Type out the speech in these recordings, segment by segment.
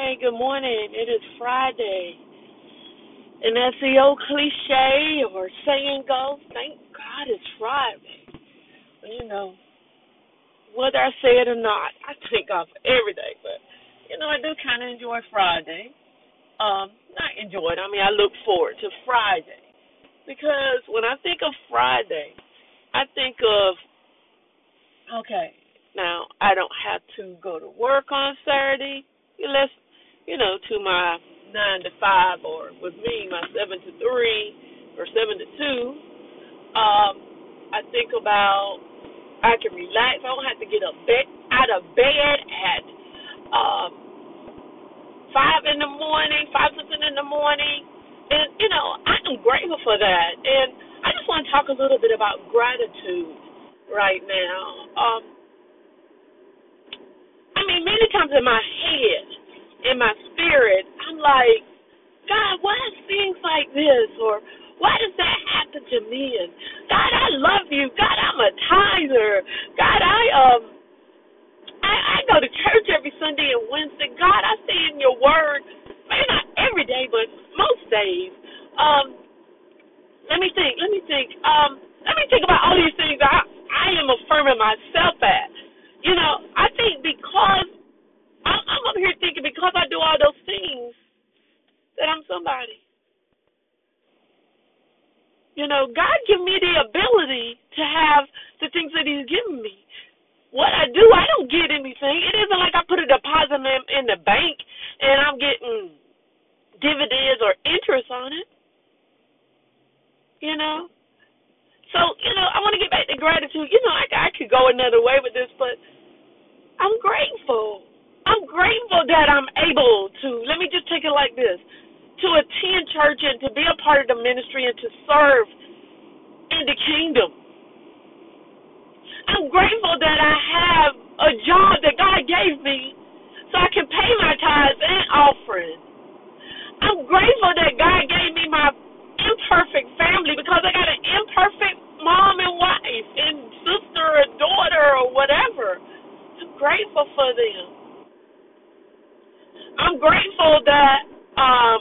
Hey, good morning. It is Friday. And as the old cliche or saying goes, thank God it's Friday. You know, whether I say it or not, I thank God for every day. But, you know, I do kind of enjoy Friday. Um, not enjoy it. I mean, I look forward to Friday. Because when I think of Friday, I think of, okay, now I don't have to go to work on Saturday. Let's you know, to my nine to five, or with me, my seven to three or seven to two. Um, I think about I can relax. I don't have to get up bed, out of bed at um, five in the morning, five something in the morning, and you know I am grateful for that. And I just want to talk a little bit about gratitude right now. Um, I mean, many times in my head in my spirit, I'm like, God, why is things like this? Or why does that happen to me? And God, I love you. God, I'm a tither. God, I um I, I go to church every Sunday and Wednesday. God, I see in your word, maybe not every day, but most days. Um, let me think, let me think. Um, let me think about all these things I I am affirming myself at. You know, I think because I'm, here thinking because I do all those things that I'm somebody. You know, God give me the ability to have the things that He's given me. What I do, I don't get anything. It isn't like I put a deposit in, in the bank and I'm getting dividends or interest on it. You know? So, you know, I want to get back to gratitude. You know, I, I could go another way with this, but I'm grateful. I'm grateful that I'm able to, let me just take it like this, to attend church and to be a part of the ministry and to serve in the kingdom. I'm grateful that I have a job that God gave me so I can pay my tithes and offering. I'm grateful that God gave me my imperfect family because I got an imperfect mom and wife and sister or daughter or whatever. I'm grateful for them. I'm grateful that um,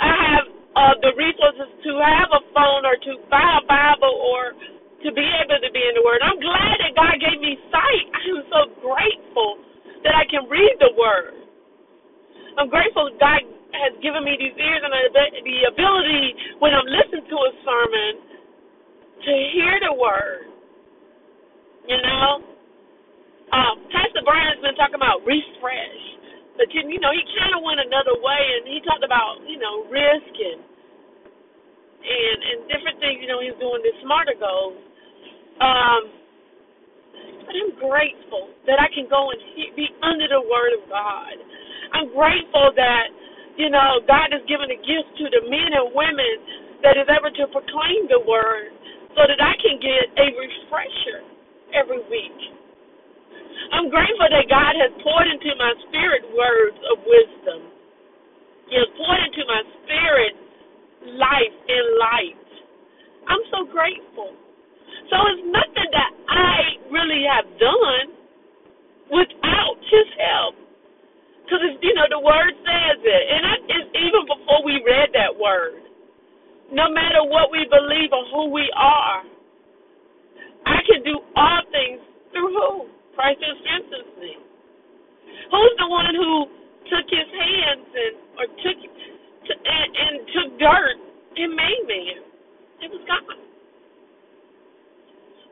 I have uh, the resources to have a phone or to buy a Bible or to be able to be in the Word. I'm glad that God gave me sight. I am so grateful that I can read the Word. I'm grateful that God has given me these ears and the ability when I'm listening to a sermon to hear the Word. You know, um, Pastor Brian's been talking about refresh. But you know, he kind of went another way, and he talked about you know risk and and and different things. You know, he's doing this smarter goals. Um, but I'm grateful that I can go and be under the Word of God. I'm grateful that you know God has given a gift to the men and women that is ever to proclaim the Word, so that I can get a refresher every week. I'm grateful that God has poured into my spirit words of wisdom. He has poured into my spirit life and light. I'm so grateful. So it's nothing that I really have done without His help. Because, you know, the Word says it. And I, it's even before we read that Word. No matter what we believe or who we are, I can do all things through who? Christ strengthens me. Who's the one who took his hands and or took to, and, and took dirt and made man? It was God.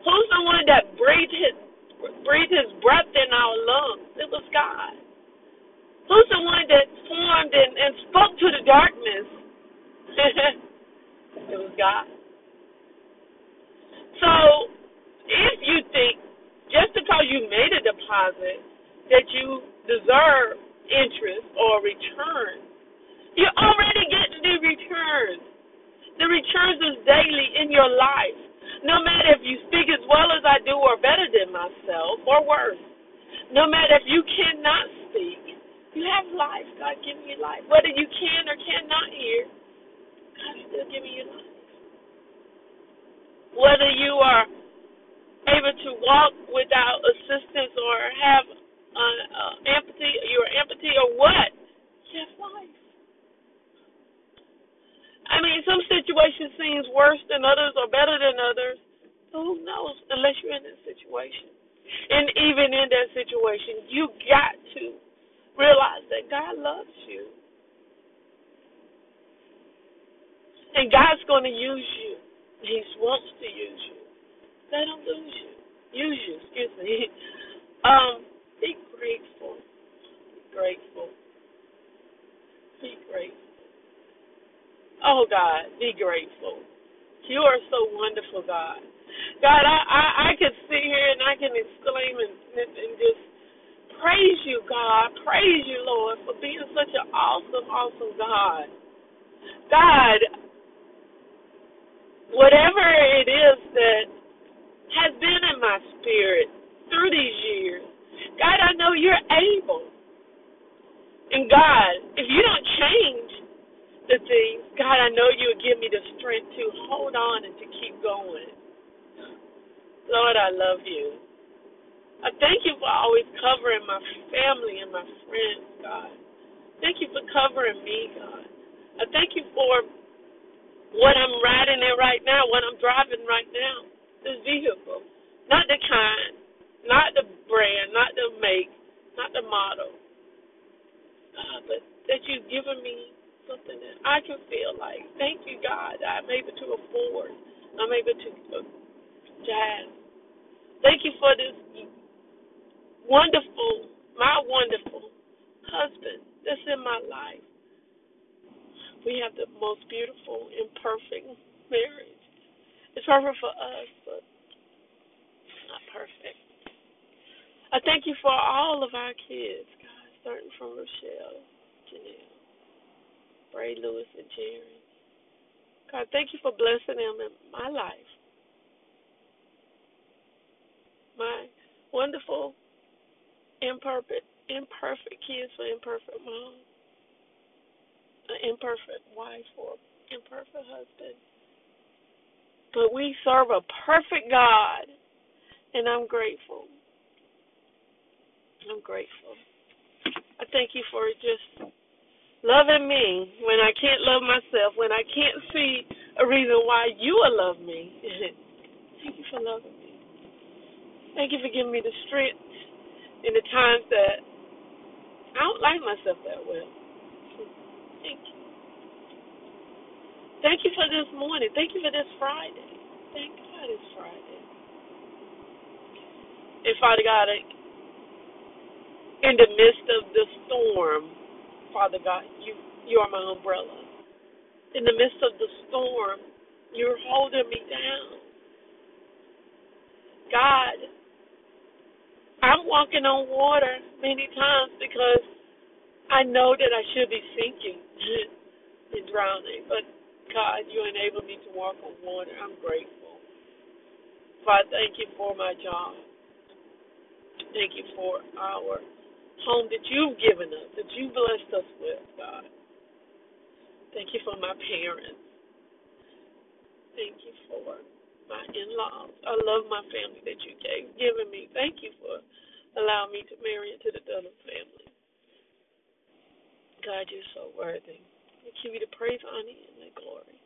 Who's the one that breathed his breathed his breath in our lungs? It was God. Who's the one that formed and, and spoke to the darkness? it was God. So if you think just because you made a deposit that you deserve interest or return. You're already getting the returns. The returns is daily in your life. No matter if you speak as well as I do or better than myself or worse. No matter if you cannot speak, you have life. God giving you life. Whether you can or cannot hear, God is still giving you life. Whether you are able to walk without assistance or have uh, uh, empathy, your empathy or what? Just life. I mean, some situations seems worse than others or better than others. Who knows? Unless you're in that situation, and even in that situation, you got to realize that God loves you, and God's going to use you. He wants to use you. Let him lose you. Use you, excuse me. Um, be grateful. Be grateful. Be grateful. Oh God, be grateful. You are so wonderful, God. God, I, I, I can sit here and I can exclaim and, and just praise you, God. Praise you, Lord, for being such an awesome, awesome God. God, whatever it is that has been in my spirit through these years, God, I know you're able. And God, if you don't change the things, God, I know you'll give me the strength to hold on and to keep going. Lord, I love you. I thank you for always covering my family and my friends, God. Thank you for covering me, God. I thank you for what I'm riding in right now, what I'm driving right now, this vehicle. Not the kind, not the brand, not the make, not the model, God, but that you've given me something that I can feel like. Thank you, God, that I'm able to afford. I'm able to uh, jazz. Thank you for this wonderful, my wonderful husband that's in my life. We have the most beautiful, imperfect marriage. It's perfect for us, but not perfect. I thank you for all of our kids, God, starting from Rochelle, Janelle, Bray Lewis, and Jerry. God, thank you for blessing them in my life. My wonderful, imperfect, imperfect kids for imperfect mom, an imperfect wife for imperfect husband. But we serve a perfect God, and I'm grateful. I'm grateful. I thank you for just loving me when I can't love myself, when I can't see a reason why you will love me. thank you for loving me. Thank you for giving me the strength in the times that I don't like myself that well. Thank you. Thank you for this morning. Thank you for this Friday. Thank God it's Friday. And Father God, in the midst of the storm, Father God, you you are my umbrella. In the midst of the storm, you're holding me down. God, I'm walking on water many times because I know that I should be sinking and drowning, but God, you enable me to walk on water. I'm grateful. Father, thank you for my job. Thank you for our home that you've given us, that you blessed us with, God. Thank you for my parents. Thank you for my in laws. I love my family that you gave given me. Thank you for allowing me to marry into the Dunham family. God, you're so worthy. Give you the praise, honor, and the glory.